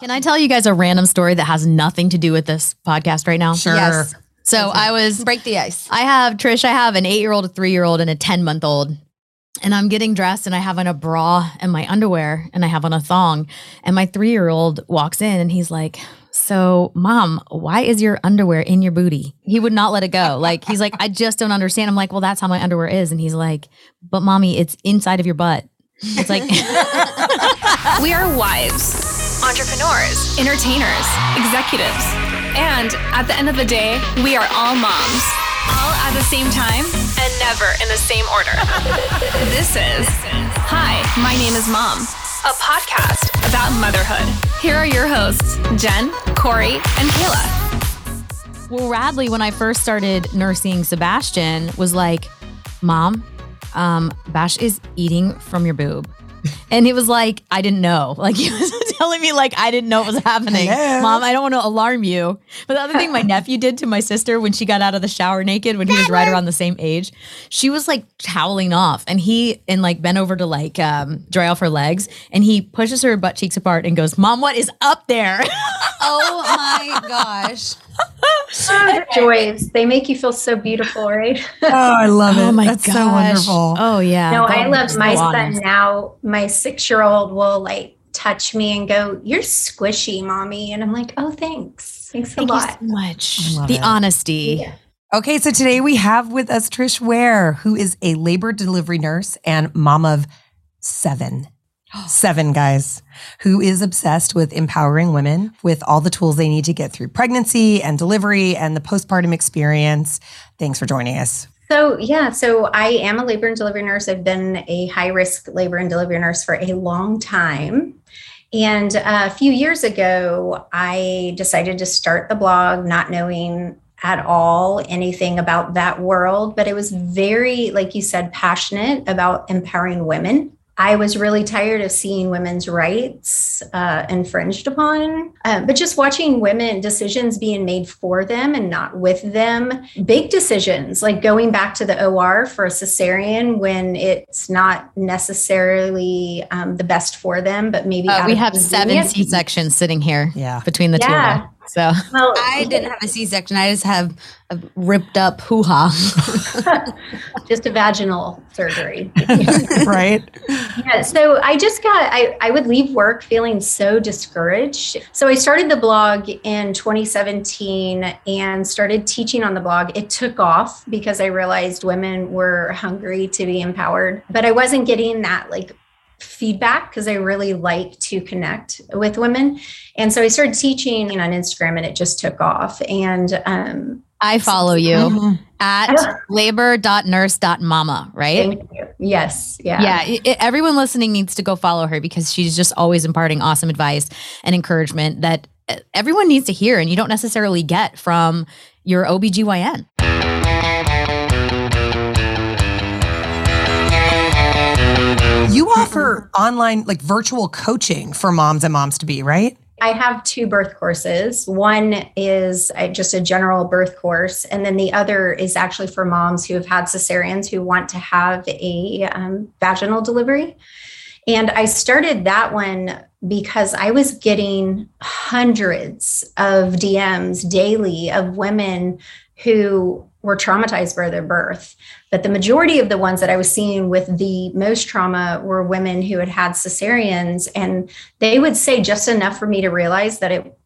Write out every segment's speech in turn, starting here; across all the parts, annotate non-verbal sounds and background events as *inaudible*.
Can I tell you guys a random story that has nothing to do with this podcast right now? Sure. Yes. So I was Break the ice. I have Trish, I have an eight year old, a three year old, and a 10 month old. And I'm getting dressed and I have on a bra and my underwear and I have on a thong. And my three year old walks in and he's like, So, mom, why is your underwear in your booty? He would not let it go. Like, he's like, I just don't understand. I'm like, Well, that's how my underwear is. And he's like, But mommy, it's inside of your butt. It's like, *laughs* *laughs* We are wives, entrepreneurs, entertainers, executives, and at the end of the day, we are all moms. All at the same time and never in the same order. *laughs* this is Hi, my name is Mom, a podcast about motherhood. Here are your hosts, Jen, Corey, and Kayla. Well, Radley, when I first started nursing Sebastian, was like, Mom, um, Bash is eating from your boob. And he was like, I didn't know. *laughs* Like he was telling me like I didn't know what was happening. Hello? Mom, I don't want to alarm you. But the other thing my *laughs* nephew did to my sister when she got out of the shower naked when he was right around the same age, she was like toweling off and he and like bent over to like um, dry off her legs and he pushes her butt cheeks apart and goes, Mom, what is up there? *laughs* Oh my gosh. *laughs* Oh, joys. They make you feel so beautiful, right? Oh, I love it. oh my That's gosh. so wonderful. Oh yeah. no, I love my son honest. now. My six year old will like touch me and go, You're squishy, mommy. And I'm like, Oh, thanks. Thanks a Thank you lot. so much. The it. honesty. Yeah. Okay, so today we have with us Trish Ware, who is a labor delivery nurse and mom of seven. *gasps* Seven guys who is obsessed with empowering women with all the tools they need to get through pregnancy and delivery and the postpartum experience. Thanks for joining us. So, yeah, so I am a labor and delivery nurse. I've been a high risk labor and delivery nurse for a long time. And uh, a few years ago, I decided to start the blog, not knowing at all anything about that world, but it was very, like you said, passionate about empowering women. I was really tired of seeing women's rights uh, infringed upon, uh, but just watching women decisions being made for them and not with them. Big decisions like going back to the OR for a cesarean when it's not necessarily um, the best for them, but maybe Uh, we of have seven. C sections sitting here Yeah. between the two of Yeah. them. So Well, I didn't have a C section. I just have a ripped up hoo ha. *laughs* just a vaginal surgery. *laughs* right? Yeah, so I just got I, I would leave work feeling so discouraged. So I started the blog in 2017 and started teaching on the blog. It took off because I realized women were hungry to be empowered, but I wasn't getting that like feedback because I really like to connect with women. And so I started teaching on Instagram and it just took off. And um I follow you Mhm. at *laughs* labor.nurse.mama, right? thank you. Yes. Yeah. Yeah, it- it- everyone listening needs to go follow her because she's just always imparting awesome advice and encouragement that uh, everyone needs to hear and you don't necessarily get from your OBGYN. You offer online, like virtual coaching for moms and moms to be, right? I have two birth courses. One is uh, just a general birth course, and then the other is actually for moms who have had cesareans who want to have a um, vaginal delivery. And I started that one because I was getting hundreds of DMs daily of women who were traumatized by their birth. But the majority of the ones that I was seeing with the most trauma were women who had had cesareans. And they would say just enough for me to realize that it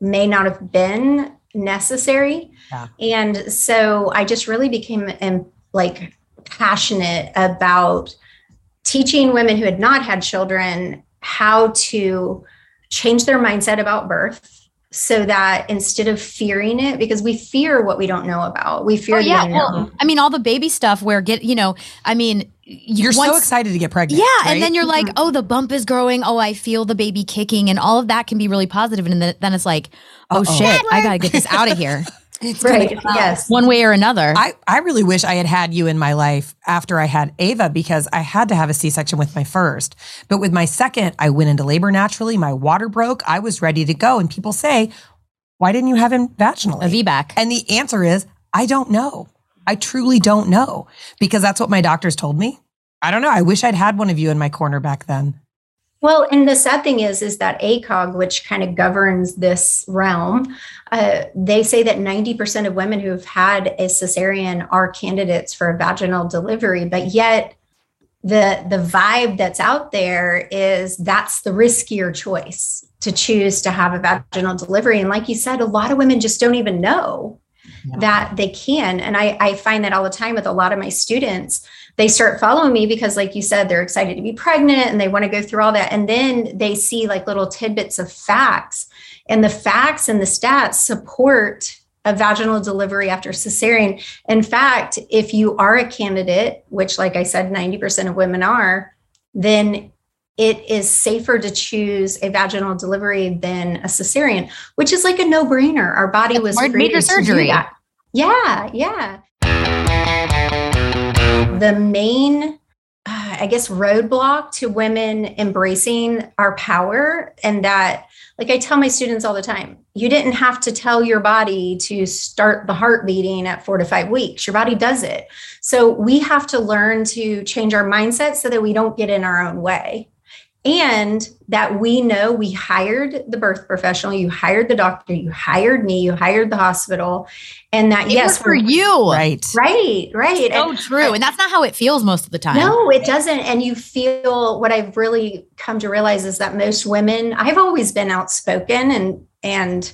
may not have been necessary. Yeah. And so I just really became um, like passionate about teaching women who had not had children how to change their mindset about birth so that instead of fearing it because we fear what we don't know about we fear Oh, the yeah, unknown well, I mean, all the baby stuff where get, you know, I mean, you You're so excited to get pregnant. Yeah, right? and then you're like, mm-hmm. oh, the bump is growing. Oh, I feel the baby kicking, and all of that can be really positive. And then, then it's like, oh Uh-oh. shit, I gotta get this out of here, *laughs* It's right gonna- yes one way or another. I, I really wish I had had you in my life after I had Ava because I had to have a C section with my first. But with my second, I went into labor naturally. My water broke. I was ready to go. And people say, why didn't you have him vaginally? a VBAC. And the answer is, I don't know. I truly don't know because that's what my doctors told me. I don't know. I wish I'd had one of you in my corner back then. Well, and the sad thing is, is that ACOG, which kind of governs this realm, uh, they say that 90% of women who've had a cesarean are candidates for a vaginal delivery, but yet the the vibe that's out there is that's the riskier choice to choose to have a vaginal delivery. And like you said, a lot of women just don't even know. That they can. And I, I find that all the time with a lot of my students. They start following me because, like you said, they're excited to be pregnant and they want to go through all that. And then they see like little tidbits of facts. And the facts and the stats support a vaginal delivery after cesarean. In fact, if you are a candidate, which, like I said, 90% of women are, then it is safer to choose a vaginal delivery than a cesarean, which is like a no brainer. Our body was major surgery. Yeah, yeah. The main uh, I guess, roadblock to women embracing our power. And that, like I tell my students all the time, you didn't have to tell your body to start the heart beating at four to five weeks. Your body does it. So we have to learn to change our mindset so that we don't get in our own way and that we know we hired the birth professional, you hired the doctor, you hired me, you hired the hospital, and that it yes, for you, right, right, right. So and, true, and that's not how it feels most of the time. No, it doesn't. And you feel what I've really come to realize is that most women, I've always been outspoken and and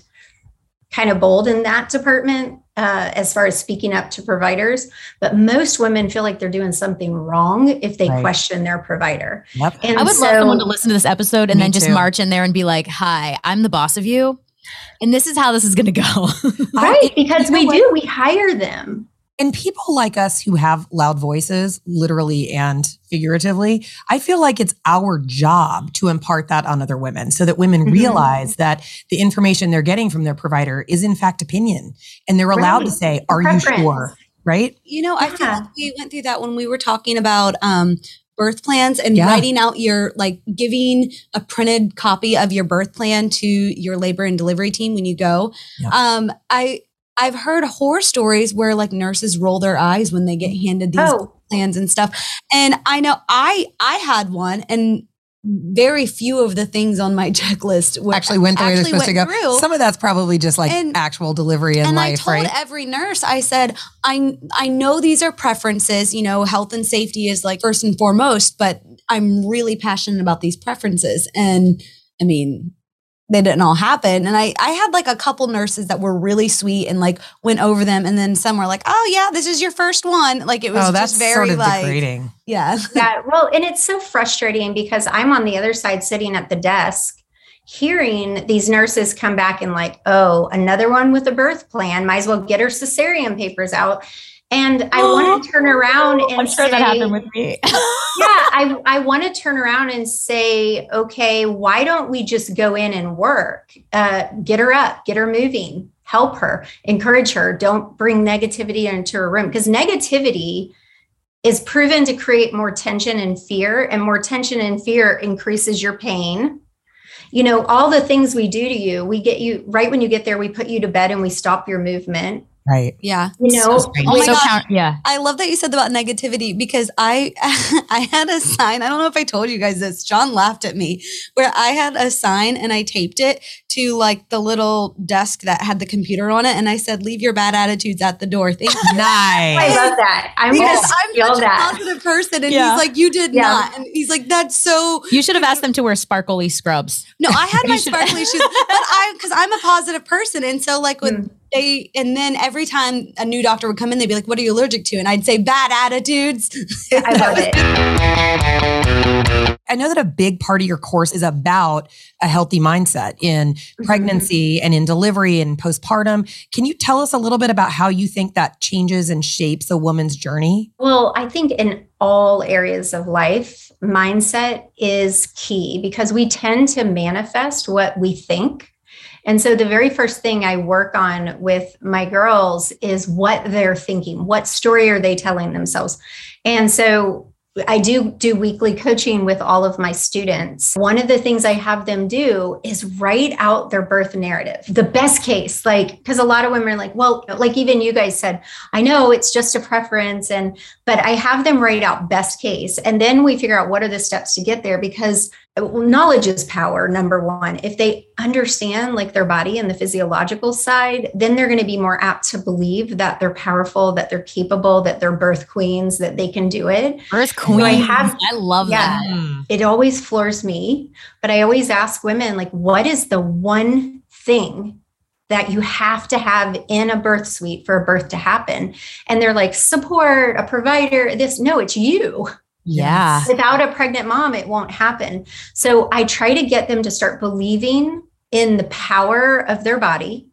kind of bold in that department uh, as far as speaking up to providers, but most women feel like they're doing something wrong if they right. question their provider. Yep. And I would so, love someone to listen to this episode and then just too. march in there and be like, "Hi, I'm the boss of you." And this is how this is going to go. *laughs* right. Because we do, we hire them. And people like us who have loud voices, literally and figuratively, I feel like it's our job to impart that on other women so that women mm-hmm. realize that the information they're getting from their provider is in fact opinion. And they're allowed right. to say, Are you sure? Right? You know, I feel like we went through that when we were talking about um, birth plans and yeah. writing out your like giving a printed copy of your birth plan to your labor and delivery team when you go. Yeah. Um, I I've heard horror stories where like nurses roll their eyes when they get handed these oh. plans and stuff. And I know I I had one and very few of the things on my *laughs* checklist actually went the way they're supposed to go. Through. Some of that's probably just like and, actual delivery in and life, I told right? Every nurse, I said, I I know these are preferences. You know, health and safety is like first and foremost, but I'm really passionate about these preferences. And I mean, they didn't all happen. And I, I had like a couple nurses that were really sweet and like went over them. And then some were like, oh yeah, this is your first one. Like it was oh, that's just very sort of like, degrading. Yeah. *laughs* yeah. Well, and it's so frustrating because I'm on the other side sitting at the desk hearing these nurses come back and like, oh, another one with a birth plan, might as well get her cesarean papers out. And I oh, want to turn around and I'm sure say, that happened with me. yeah, I, I want to turn around and say, okay, why don't we just go in and work? Uh, get her up, get her moving, help her, encourage her. Don't bring negativity into her room because negativity is proven to create more tension and fear, and more tension and fear increases your pain. You know, all the things we do to you, we get you right when you get there, we put you to bed and we stop your movement Right. Yeah. You know, so oh my so God. yeah. I love that you said about negativity because I *laughs* I had a sign. I don't know if I told you guys this. John laughed at me where I had a sign and I taped it to like the little desk that had the computer on it, and I said, "Leave your bad attitudes at the door." Thank *laughs* you. nice. I love that. I'm because I'm such that. a positive person, and yeah. he's like, "You did yeah. not," and he's like, "That's so." You should have asked them to wear sparkly scrubs. No, I had *laughs* my sparkly shoes, but I because I'm a positive person, and so like when. Mm they and then every time a new doctor would come in, they'd be like, "What are you allergic to?" And I'd say, "Bad attitudes." I love it. I know that a big part of your course is about a healthy mindset in mm-hmm. pregnancy mm-hmm. and in delivery and postpartum. Can you tell us a little bit about how you think that changes and shapes a woman's journey? Well, I think in all areas of life, mindset is key because we tend to manifest what we think and so the very first thing I work on with my girls is what they're thinking. What story are they telling themselves? And so I do do weekly coaching with all of my students. One of the things I have them do is write out their birth narrative. The best case, like because a lot of women are like, well, like even you guys said, I know it's just a preference and but I have them write out best case and then we figure out what are the steps to get there because knowledge is power number one. If they understand like their body and the physiological side then they're going to be more apt to believe that they're powerful that they're capable that they're birth queens that they can do it. Birth queen I, have, I love yeah, that. It always floors me but i always ask women like what is the one thing that you have to have in a birth suite for a birth to happen? And they're like support a provider this. No it's you yeah. Without a pregnant mom, it won't happen. So I try to get them to start believing in the power of their body,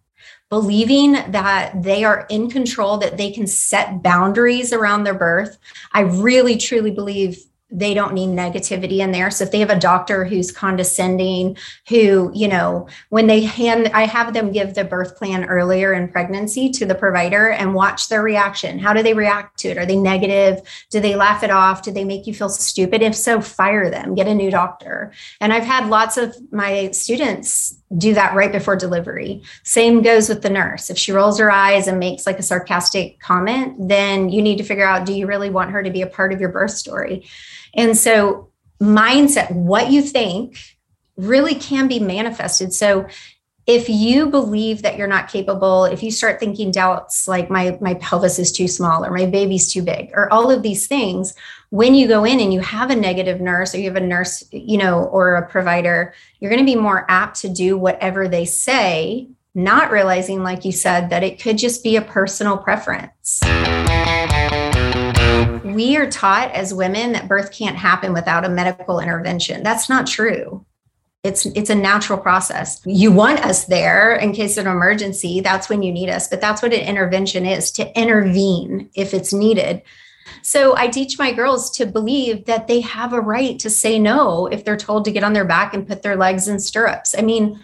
believing that they are in control, that they can set boundaries around their birth. I really, truly believe they don't need negativity in there. So if they have a doctor who's condescending, who, you know, when they hand, I have them give the birth plan earlier in pregnancy to the provider and watch their reaction. How do they react to it? Are they negative? Do they laugh it off? Do they make you feel stupid? If so, fire them, get a new doctor. And I've had lots of my students do that right before delivery. Same goes with the nurse. If she rolls her eyes and makes like a sarcastic comment, then you need to figure out do you really want her to be a part of your birth story? And so, mindset, what you think, really can be manifested. So, if you believe that you're not capable, if you start thinking doubts like my my pelvis is too small or my baby's too big or all of these things, when you go in and you have a negative nurse or you have a nurse, you know, or a provider, you're going to be more apt to do whatever they say, not realizing like you said that it could just be a personal preference we are taught as women that birth can't happen without a medical intervention. That's not true. It's it's a natural process. You want us there in case of an emergency. That's when you need us. But that's what an intervention is to intervene if it's needed. So I teach my girls to believe that they have a right to say no if they're told to get on their back and put their legs in stirrups. I mean,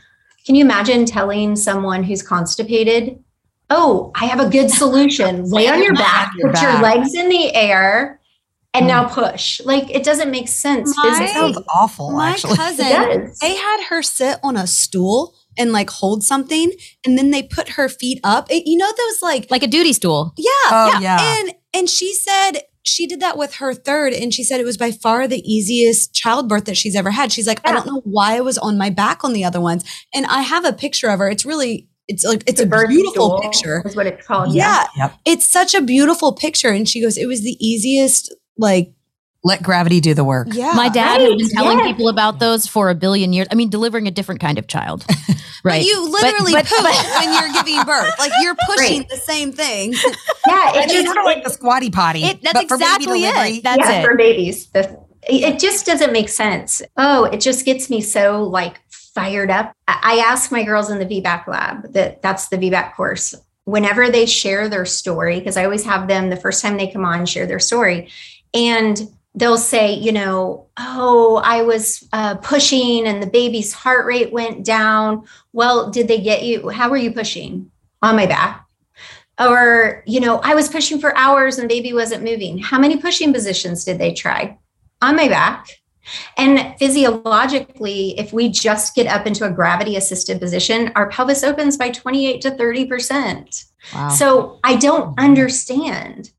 can you imagine telling someone who's constipated oh, I have a good *laughs* solution. Lay on your back, your put back. your legs in the air, and mm. now push. Like it doesn't make sense. My, physically. sounds awful. My actually. cousin, *laughs* they had her sit on a stool and like hold something, and then they put her feet up. It, you know those like like a duty stool. Yeah, oh, yeah, yeah. And and she said she did that with her third and she said it was by far the easiest childbirth that she's ever had. She's like, yeah. I don't know why I was on my back on the other ones. And I have a picture of her. It's really it's like it's the a beautiful picture. Is what it's called. Yeah. yeah. Yep. It's such a beautiful picture. And she goes, it was the easiest, like let gravity do the work. Yeah. My dad right. has been telling yeah. people about those for a billion years. I mean, delivering a different kind of child. *laughs* right. But you literally but, but, poop when you're giving *laughs* birth. Like you're pushing right. the same thing. *laughs* Yeah. It's just, sort of like the squatty potty. It, that's exactly it. That's yeah, it. For babies. The, it just doesn't make sense. Oh, it just gets me so like fired up. I ask my girls in the VBAC lab that that's the VBAC course. Whenever they share their story, because I always have them the first time they come on share their story, and they'll say, you know, oh, I was uh, pushing and the baby's heart rate went down. Well, did they get you? How were you pushing? On my back. Or, you know, I was pushing for hours and baby wasn't moving. How many pushing positions did they try? On my back. And physiologically, if we just get up into a gravity assisted position, our pelvis opens by 28 to 30%. Wow. So I don't understand.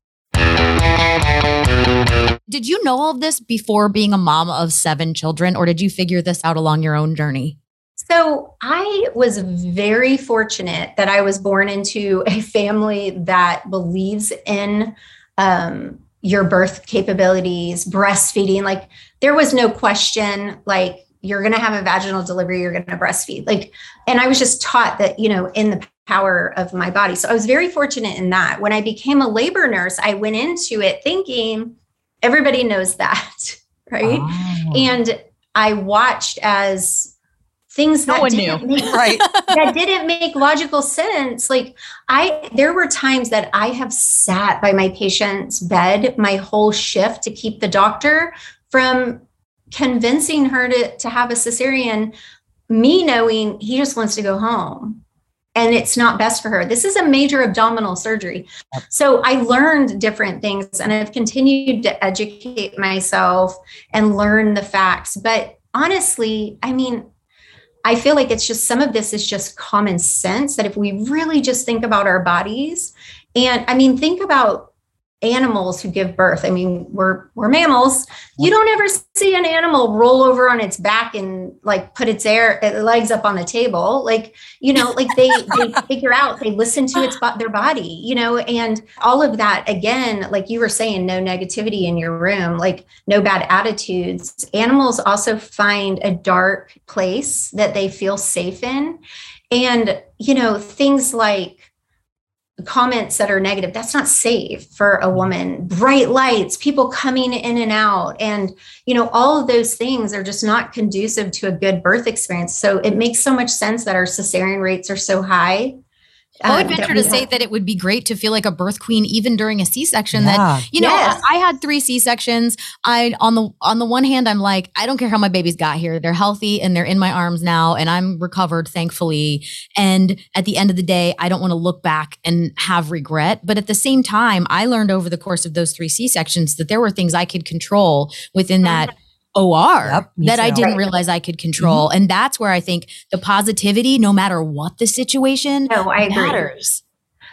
Did you know all of this before being a mom of seven children, or did you figure this out along your own journey? So I was very fortunate that I was born into a family that believes in um, your birth capabilities, breastfeeding. Like there was no question, like you're going to have a vaginal delivery, you're going to breastfeed. Like, and I was just taught that, you know, in the power of my body. So I was very fortunate in that. When I became a labor nurse, I went into it thinking everybody knows that, *laughs* right? Oh. And I watched as things no that didn't make, *laughs* right. that didn't make logical sense. Like I, there were times that I have sat by my patient's bed my whole shift to keep the doctor from convincing her to, to have a cesarean, me knowing he just wants to go home and it's not best for her. This is a major abdominal surgery. So I learned different things and I've continued to educate myself and learn the facts. But honestly, I mean, I feel like it's just some of this is just common sense that if we really just think about our bodies, and I mean, think about animals who give birth. I mean, we're we're mammals. You don't ever see an animal roll over on its back and like put its air uh, legs up on the table. Like, you know, like they they *laughs* figure out, they listen to its their body, you know, and all of that again, like you were saying, no negativity in your room, like no bad attitudes. Animals also find a dark place that they feel safe in. And, you know, things like comments that are negative that's not safe for a mm-hmm. woman. Bright lights people coming in and out and you know all of those things are just not conducive to a good birth experience. So it makes so much sense that our cesarean rates are so high I would venture to say that it would be great to feel like a birth queen even during a C-section. Yeah. That you know, yes. I had three C-sections. I on the on the one hand, I'm like, I don't care how my babies got here. They're healthy and they're in my arms now, and I'm recovered, thankfully. And at the end of the day, I don't want to look back and have regret. But at the same time, I learned over the course of those three C-sections that there were things I could control within that mm-hmm. OR yep, that I didn't realize I could control. Mm-hmm. And that's where I think the positivity, no matter what the situation, no, I matters.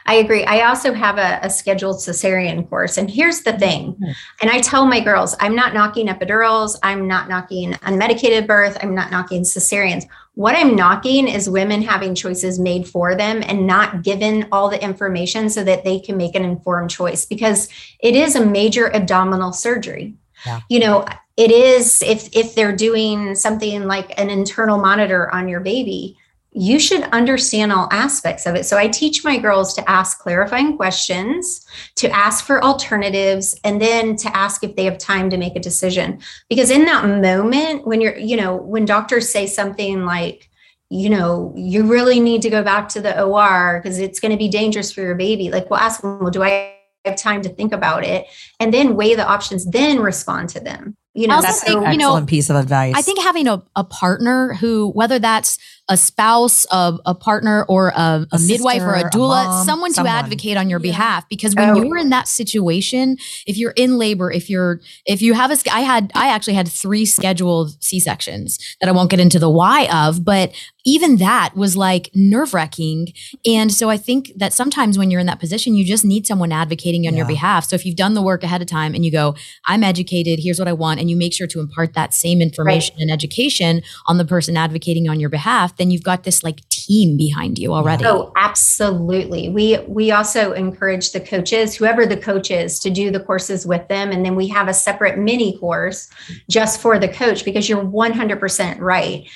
I agree. I also have a, a, scheduled cesarean course. And here's the thing. Mm-hmm. And I tell my girls, I'm not knocking epidurals. I'm not knocking unmedicated birth. I'm not knocking cesareans. What I'm knocking is women having choices made for them and not given all the information so that they can make an informed choice because it is a major abdominal surgery. Yeah. You know, it is if if they're doing something like an internal monitor on your baby you should understand all aspects of it. So i teach my girls to ask clarifying questions to ask for alternatives and then to ask if they have time to make a decision. Because in that moment when you're you know when doctors say something like you know you really need to go back to the or because it's going to be dangerous for your baby like we'll ask them well do i have time to think about it? And then weigh the options then respond to them you know, that's think, an excellent know, piece of advice. I think having a, a partner who, whether that's a spouse, a, a partner, or a, a, a midwife sister, or a doula, mom, someone, someone, to advocate on your yeah. behalf. Because when oh. you're in that situation, if you're in labor, if you're, if you have a, I had, I actually had three scheduled C sections that I won't get into the why of, but even that was like nerve wracking. And so I think that sometimes when you're in that position, you just need someone advocating on yeah. your behalf. So if you've done the work ahead of time and you go, I'm educated, here's what I want, and you make sure to impart that same information right. and education on the person advocating on your behalf, then you've got this like team behind you already. Oh, absolutely. We we also encourage the coaches, whoever the coach is, to do the courses with them and then we have a separate mini course just for the coach because you're 100% right.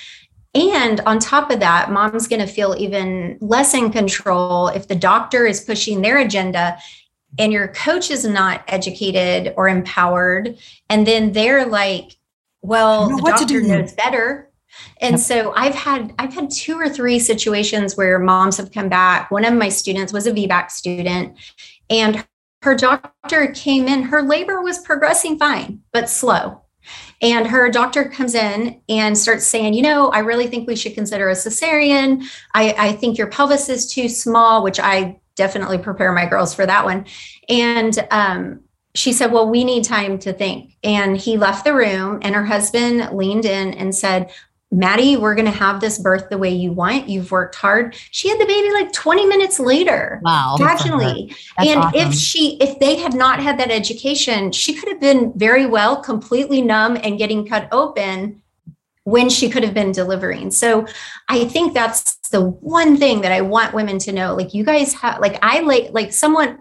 And on top of that, mom's going to feel even less in control if the doctor is pushing their agenda and your coach is not educated or empowered. And then they're like, well, the doctor knows better. And yep. so I've had I've had two or three situations where moms have come back. One of my students was a VBAC student and her doctor came in, her labor was progressing fine, but slow. And her doctor comes in and starts saying, you know, I really think we should consider a cesarean. I, I think your pelvis is too small, which I definitely prepare my girls for that one. And um, she said, Well, we need time to think. And he left the room, and her husband leaned in and said, Maddie, we're going to have this birth the way you want. You've worked hard. She had the baby like 20 minutes later. Wow. Vaginally. And awesome. if she, if they had not had that education, she could have been very well completely numb and getting cut open when she could have been delivering. So I think that's the one thing that I want women to know. Like you guys have, like I like, like someone,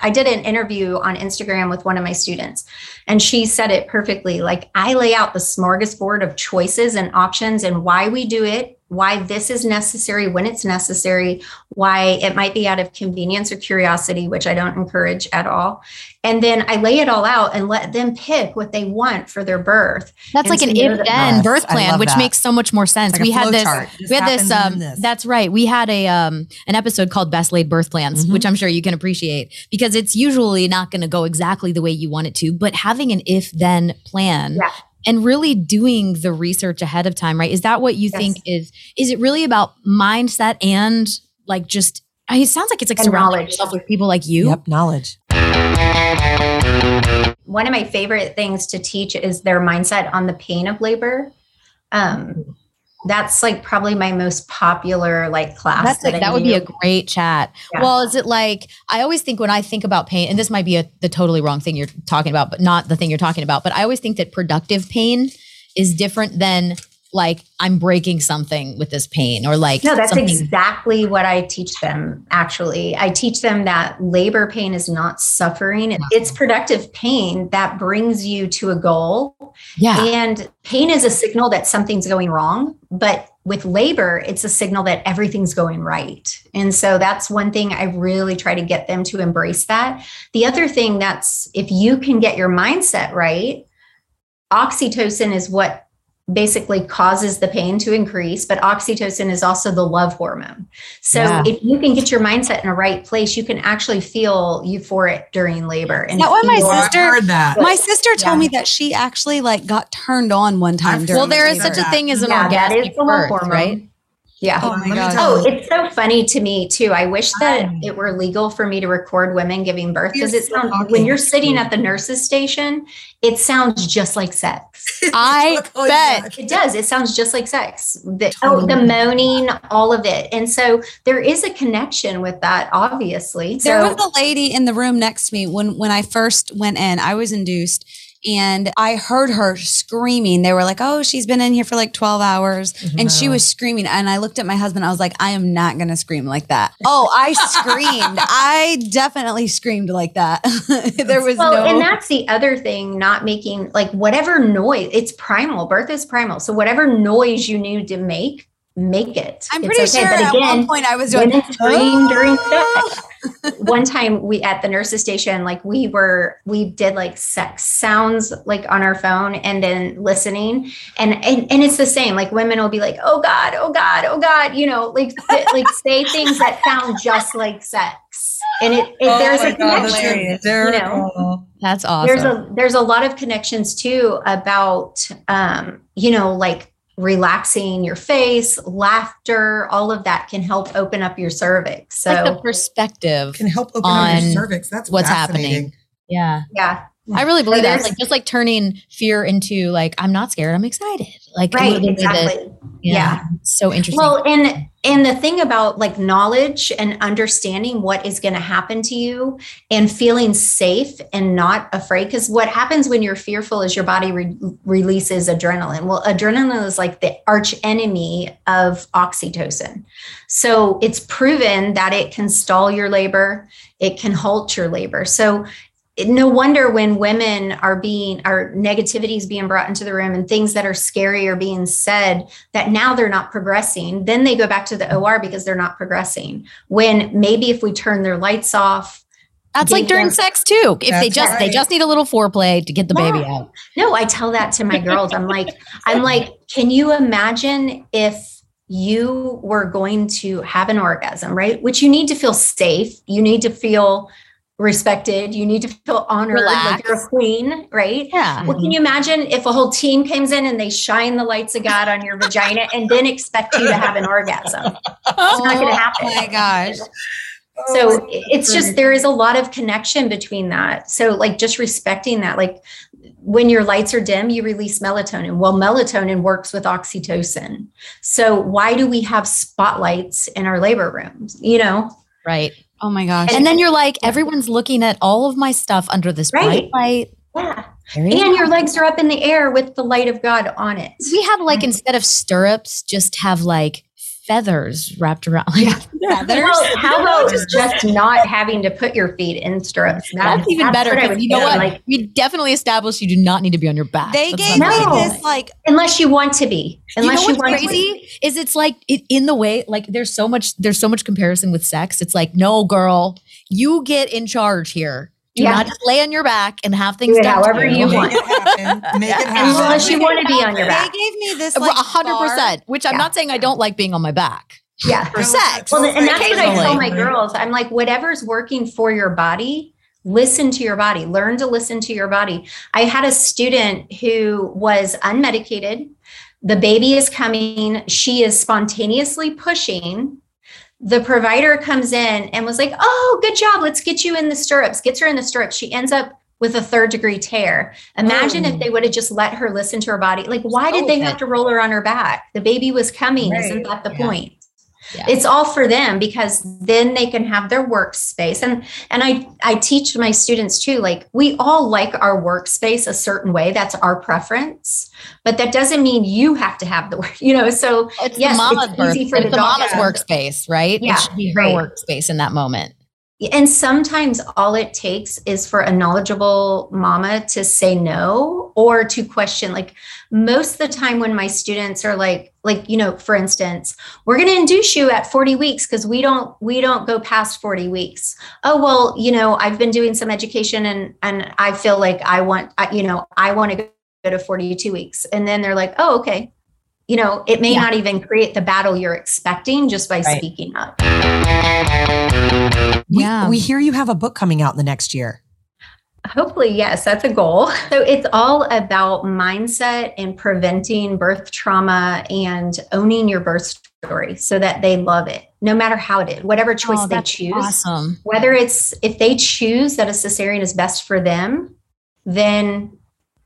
I did an interview on Instagram with one of my students, and she said it perfectly. Like, I lay out the smorgasbord of choices and options and why we do it why this is necessary when it's necessary, why it might be out of convenience or curiosity, which I don't encourage at all. And then I lay it all out and let them pick what they want for their birth. That's like an if then birth plan, which that. makes so much more sense. Like we, had this, we had this. Um, this. That's right. We had a um, an episode called Best Laid Birth Plans, mm-hmm. which I'm sure you can appreciate because it's usually not going to go exactly the way you want it to. But having an if then plan yeah and really doing the research ahead of time, right? Is that what you yes. think is is it really about mindset and like just it sounds like it's like and surrounding knowledge. yourself with people like you. Yep, knowledge. One of my favorite things to teach is their mindset on the pain of labor. Um, that's like probably my most popular like class. That's that like that would be a great chat. Yeah. Well, is it like I always think when I think about pain, and this might be a, the totally wrong thing you're talking about, but not the thing you're talking about. But I always think that productive pain is different than like I'm breaking something with this pain or like No, that's something- exactly what I teach them. Actually, I teach them that labor pain is not suffering; it's productive pain that brings you to a goal. yeah. And pain is a signal that something's going wrong, but with labor, it's a signal that everything's going right. And so that's one thing I really try to get them to embrace that. The other thing that's if you can get your mindset right, oxytocin is what basically causes the pain to increase, but oxytocin is also the love hormone. So Yeah. if you can get your mindset in a right place, you can actually feel euphoric during labor. And that why my feel- I've sister- heard that. My sister told me that she actually like got turned on one time I've- during well, there is Heard such a thing as an Yeah, that orgasmic the love birth, hormone. right? Yeah. Oh my God. Oh, it's so funny to me too. I wish that Right. it were legal for me to record women giving birth because it sounds talking when you're sitting at the nurse's station, it sounds just like sex. *laughs* I Oh, bet. It does. It sounds just like sex. The, oh, the moaning, all of it. And so there is a connection with that, obviously. There So was a lady in the room next to me when when I first went in. I was induced and I heard her screaming. They were like, "Oh, she's been in here for like 12 hours." Mm-hmm. And she was screaming and I looked at my husband. I was like, "I am not going to scream like that." Oh, I screamed. *laughs* I definitely screamed like that. *laughs* there was well, no and that's the other thing, not making like whatever noise, it's primal. Birth is primal. So whatever noise you need to make, make it. I'm It's pretty okay. sure But at again, one point I was doing women scream during *laughs* sex. One time we at the nurses station, like we were, we did like sex sounds like on our phone and then listening. And and, and it's the same. Like women will be like, oh God, oh God, oh God, you know, like *laughs* like say things that sound just like sex. And it, it Oh there's a God, connection. that's you know? That's awesome. there's a there's a lot of connections too about um you know like relaxing your face laughter all of that can help open up your cervix so like the perspective. Can help open up your cervix. That's what's happening. Yeah. yeah I really believe that. It's like just like turning fear into like I'm not scared, I'm excited. Like right living with it. exactly yeah. It's so interesting. well and and the thing about like knowledge and understanding what is going to happen to you and feeling safe and not afraid because what happens when you're fearful is your body re- releases adrenaline well adrenaline is like the arch enemy of oxytocin so it's proven that it can stall your labor it can halt your labor so no wonder when women are being our negativity is being brought into the room and things that are scary are being said that now they're not progressing then they go back to the or because they're not progressing. When maybe if we turn their lights off That's like during them- sex too. If they That's just they just need a little foreplay to get the baby out. no i tell that to my girls. I'm like i'm like can you imagine if you were going to have an orgasm right? Which you need to feel safe. You need to feel respected you need to feel honored like you're a queen right Yeah. Well, can you imagine if a whole team comes in and they shine the lights of God on your vagina and then expect you to have an orgasm? It's not going to oh happen. Oh my gosh. So oh, it's just there is a lot of connection between that. So like just respecting that, like when your lights are dim, you release melatonin. Well, melatonin works with oxytocin. So why do we have spotlights in our labor rooms? You know, Right. Oh my gosh. And then you're like, everyone's looking at all of my stuff under this Right. bright light. yeah. Very And your legs are up in the air with the light of God on it. we have like instead of stirrups, just have like feathers wrapped around. Like, *laughs* feathers. Well, how about just not having to put your feet in stirrups? That- that's even better. what I 'cause would You know what? Like, we definitely established you do not need to be on your back. They That's gave me No. this like unless you want to be. you know Unless you, what's want to be. crazy is it's like it, in the way like there's so much there's so much comparison with sex. It's like no girl, you get in charge here. Do Yeah. not just lay on your back and have things Do it done. to however you Make want. it happen. *laughs* Make it happen. Unless you want to be on your back. they gave me this A like hundred bar. percent. Which I'm Yeah. not saying I don't like being on my back Yeah. for sex. Well, and that's what I tell my girls. I'm like, whatever's working for your body, listen to your body. Learn to listen to your body. I had a student who was unmedicated. The baby is coming. She is spontaneously pushing. The provider comes in and was like, Oh, good job. Let's get you in the stirrups. Gets her in the stirrups. She ends up with a third degree tear. Imagine Oh. if they would have just let her listen to her body. Like, why did So they oh, have to roll her on her back? The baby was coming. Right. Isn't that the Yeah. point? Yeah. It's all for them because then they can have their workspace. And and I I teach my students too, like we all like our workspace a certain way. That's our preference. But that doesn't mean you have to have the work, *laughs* you know. So It's Yes, the mama's it's easy for the the mama's workspace, right? Yeah, it should be her right. workspace in that moment. And sometimes all it takes is for a knowledgeable mama to say no or to question. Like most of the time, when my students are like, like you know, for instance, we're going to induce you at 40 weeks because we don't we don't go past 40 weeks. Oh well, you know, I've been doing some education and and I feel like I want, you know, I want to go to 42 weeks, and then they're like, oh okay. You know, it may Yeah. not even create the battle you're expecting just by Right. speaking up. We, Yeah. we hear you have a book coming out in the next year. Hopefully, yes, that's a goal. *laughs* So it's all about mindset and preventing birth trauma and owning your birth story so that they love it, no matter how it is, whatever oh, choice Oh, they choose. Awesome. Whether it's if they choose that a cesarean is best for them, then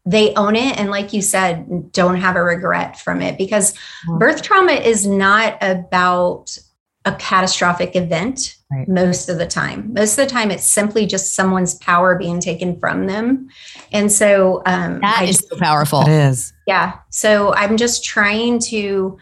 they own it. And like you said, don't have a regret from it because Mhm. birth trauma is not about a catastrophic event Right. most of the time. Most of the time, it's simply just someone's power being taken from them. And so, um, That I is so powerful. It is. yeah. So I'm just trying to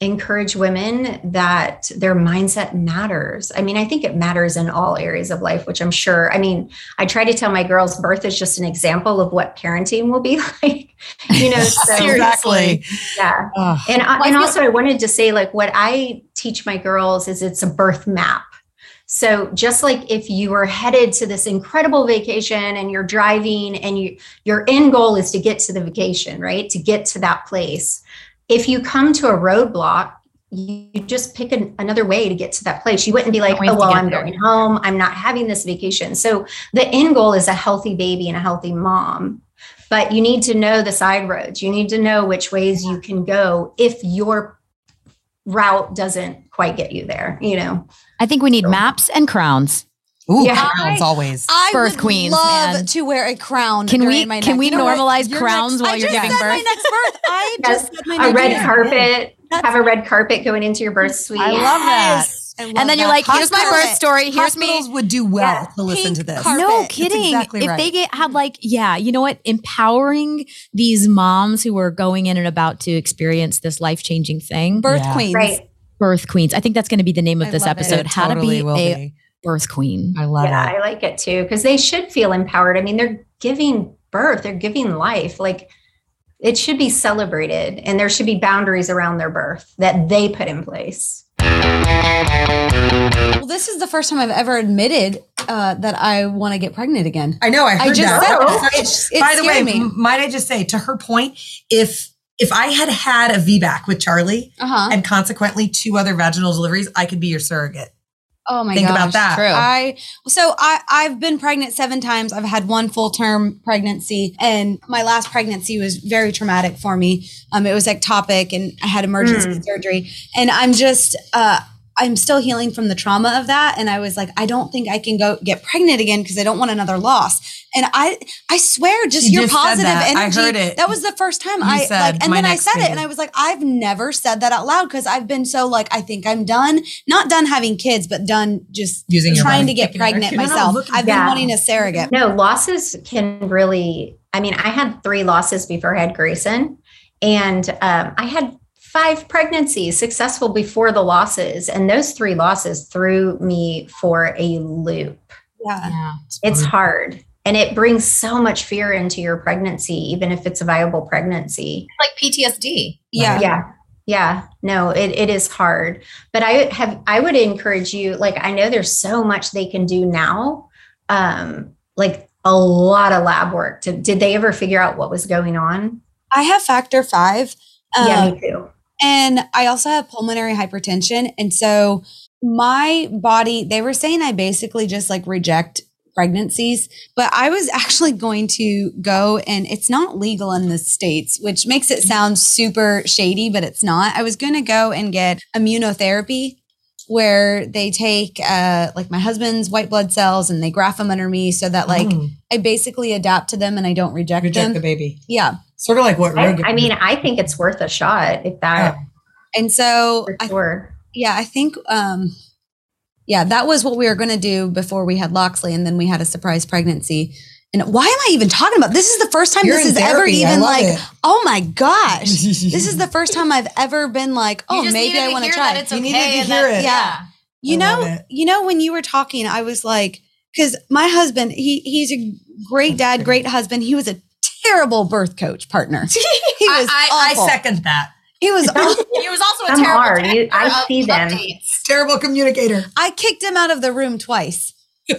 encourage women that their mindset matters. I mean, I think it matters in all areas of life, which I'm sure. I mean, I try to tell my girls birth is just an example of what parenting will be *laughs* like, you know. *laughs* So Seriously. yeah. Ugh. And I, and also I wanted to say like what I teach my girls is it's a birth map. So just like if you are headed to this incredible vacation and you're driving and you your end goal is to get to the vacation, right? To get to that place. If you come to a roadblock, you just pick an, another way to get to that place. You wouldn't be like, oh, well, I'm there." going home. I'm not having this vacation. So the end goal is a healthy baby and a healthy mom. But you need to know the side roads. You need to know which ways you can go if your route doesn't quite get you there, you know. I think we need maps and crowns. Ooh, Yeah. crowns always. I Birth would queens, love man. to wear a crown. Can we my can next- we You know normalize crowns next- while I you're just giving said birth? My next birth. I Yes, just said my A next red birth. carpet, That's- have a red carpet going into your birth suite. I love that. I love and then you're like, here's my birth story. Here's me. Hospitals would do well Yeah. to listen Pink to this. carpet. No kidding. exactly if right. they get had like, yeah, you know what? Empowering these moms who are going in and about to experience this life changing thing. Birth Yeah. queens. Right. Birth queens. I think that's going to be the name of I this love it. episode. It How totally to will be a be. Birth queen. I love yeah, it. I like it too because they should feel empowered. I mean, they're giving birth, they're giving life. Like it should be celebrated, and there should be boundaries around their birth that they put in place. Well, this is the first time I've ever admitted uh, that I want to get pregnant again. I know. I heard just that. said Oh. it. It- it By the way, me. might I just say, to her point, if if I had had a VBAC with Charlie Uh huh. and consequently two other vaginal deliveries, I could be your surrogate. Oh my god. Think gosh. about that. True. I so I I've been pregnant seven times. I've had one full term pregnancy, and my last pregnancy was very traumatic for me. Um, it was ectopic, and I had emergency surgery, and I'm just uh. I'm still healing from the trauma of that. And I was like, I don't think I can go get pregnant again because I don't want another loss. And I I swear, just She your just said positive that. I energy. heard it. That was the first time You I said, like and then I next said it and I was like, I've never said that out loud because I've been so like, I think I'm done. Not done having kids, but done just Using your trying to get Taking it back. pregnant No, no, myself. I've been that. wanting a surrogate. No, losses can really, I mean, I had three losses before I had Grayson, and um, I had five pregnancies successful before the losses. And those three losses threw me for a loop. Yeah. Yeah. It's hard. And it brings so much fear into your pregnancy, even if it's a viable pregnancy. Like PTSD. Yeah. yeah yeah no it, it is hard but i have i would encourage you like i know there's so much they can do now um like a lot of lab work to, did they ever figure out what was going on I have factor five. yeah um, me too And I also have pulmonary hypertension. And so my body, they were saying I basically just like reject pregnancies, but I was *laughs* actually going to go and it's not legal in the States, which makes it sound super shady, but it's not. I was going to go and get immunotherapy where they take uh, like my husband's white blood cells and they graft them under me so that like Mm. I basically adapt to them and I don't reject, Reject them. the baby. yeah. Sort of like what I, Rogan I mean, I think it's worth a shot if that And so for I yeah, I think um yeah, that was what we were going to do before we had Loxley and then we had a surprise pregnancy. And why am I even talking about? This is the first time You're this is ever therapy. I even like, it. oh my gosh. *laughs* this is the first time I've ever been like, oh, maybe I want to try. it's You needed okay to hear that- it. Yeah. You I know, you know, when you were talking, I was like, because my husband, he he's a great dad, great husband. He was a terrible birth coach partner. *laughs* He was I, awful. I second that. He was *laughs* awful. He was also a Some terrible are. You- I director see them. updates. Terrible communicator. I kicked him out of the room twice. *laughs*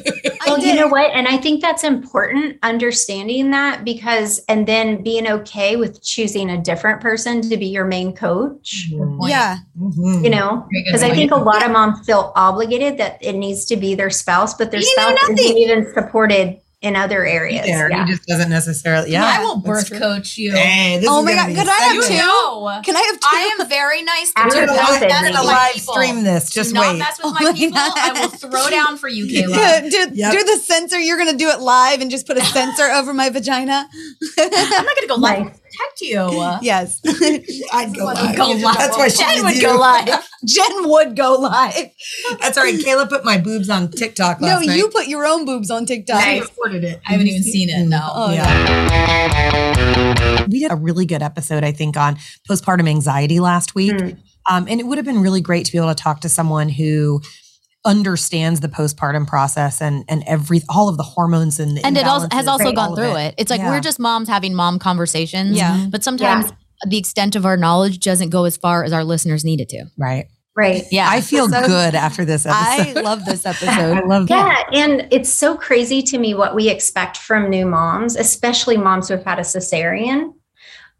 Well, you know what? And I think that's important understanding that because, and then being okay with choosing a different person to be your main coach, Yeah. Mhm. you know? Because I think a lot of moms feel obligated that it needs to be their spouse, but their You spouse isn't nothing. even supported in other areas. There, Yeah. He just doesn't necessarily. Yeah. I will birth coach you. Hey, this Oh is my God, be could a I have two? know. Can I have two? I am very nice to After We're do gonna live, not we're mess gonna with my live people. stream this. Just do not wait. mess with *laughs* Oh my my people. I will throw down for you, *laughs* Kayla. do, do, Yep. do the censor. You're going to do it live and just put a *laughs* censor over my vagina. I'm not going to go live Nice. To protect you. yes. *laughs* I'd go live. Go live. That's why she Jen needs would you. go live. *laughs* Jen would go live. That's all right. Kayla put my boobs on TikTok No, last night. you put your own boobs on TikTok. I recorded it. I haven't even seen it. No. Oh, yeah. We did a really good episode, I think, on postpartum anxiety last week. Hmm. Um, and it would have been really great to be able to talk to someone who understands the postpartum process and and every all of the hormones and the And it also has also all gone through it. It's like Yeah. we're just moms having mom conversations. Yeah. Mm-hmm. But sometimes the extent of our knowledge doesn't go as far as our listeners need it to. Right. Right. Yeah. I feel So- good after this *laughs* *laughs* episode. I love this episode. I, episode. love that. Yeah, and it's so crazy to me what we expect from new moms, especially moms who have had a cesarean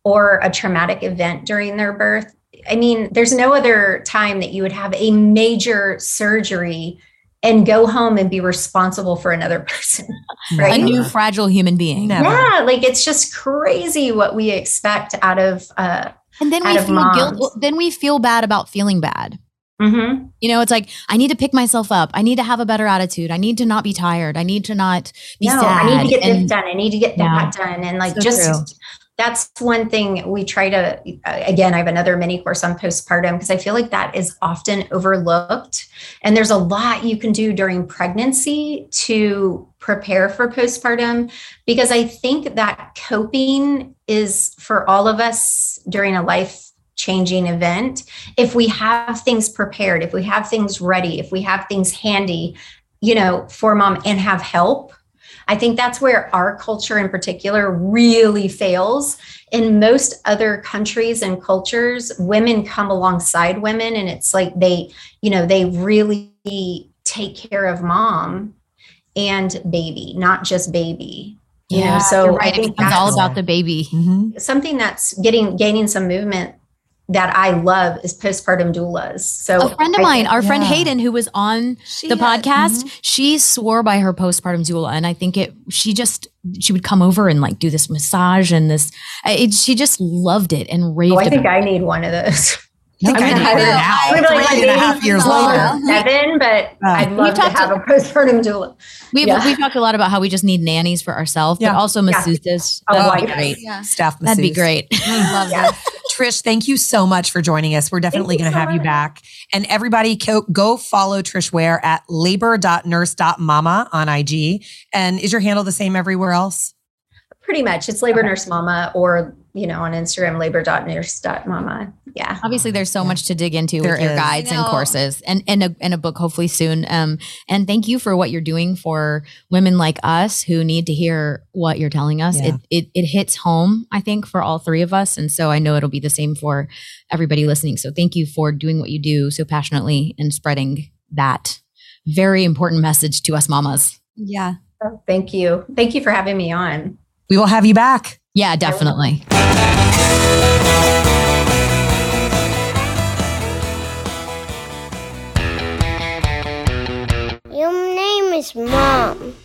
or a traumatic event during their birth. I mean, there's no other time that you would have a major surgery and go home and be responsible for another *laughs* person. a Right. new fragile human being. Never. Yeah, like it's just crazy what we expect out of uh And then we feel moms. guilt. Then we feel bad about feeling bad. mhm. You know, it's like I need to pick myself up. I need to have a better attitude. I need to not be tired. I need to not be no, sad. I need to get And- this done. I need to get Yeah. that done. And like So just true. That's one thing we try to uh, again, I have another mini course on postpartum because I feel like that is often overlooked. And there's a lot you can do during pregnancy to prepare for postpartum because I think that coping is for all of us during a life changing event if we have things prepared if we have things ready if we have things handy you know for mom and have help I think that's where our culture in particular really fails. In most other countries and cultures, women come alongside women and it's like they, you know, they really take care of mom and baby, not just baby. You know, so right. I think becomes all about the baby. Mhm. something that's getting gaining some movement that I love is postpartum doulas. So A friend of I mine, think- our friend. Hayden, who was on the had- podcast, mm-hmm. she swore by her postpartum doula, and I think it. She just she would come over and like do this massage and this. It, she just loved it and raved Oh, I about think it. I need one of those. *laughs* I think I, I mean, need I her know, now. I feel like Three my and a half years not later. Seven, but I'd love to talked have a postpartum doula. We've, Yeah. we've talked a lot about how we just need nannies for ourselves, Yeah. but also Yeah. masseuses. Oh, That'd be great. Yeah. Staff That'd be great. *laughs* Love Yeah. that. Trish, thank you so much for joining us. We're definitely going to so have you back. And everybody, co- go follow Trish Ware at labor.nurse.mama on IG. And is your handle the same everywhere else? Pretty much. It's labor nurse mama or, you know, on Instagram, labor.nurse.mama. Yeah. Obviously, there's so much to dig into There with your guides and courses, and and a, and a book hopefully soon. Um, and thank you for what you're doing for women like us who need to hear what you're telling us. Yeah. It, it it hits home, I think, for all three of us, and so I know it'll be the same for everybody listening. So thank you for doing what you do so passionately and spreading that very important message to us mamas. Yeah. Oh, thank you. Thank you for having me on. We will have you back. Yeah, definitely. Your name is Mom.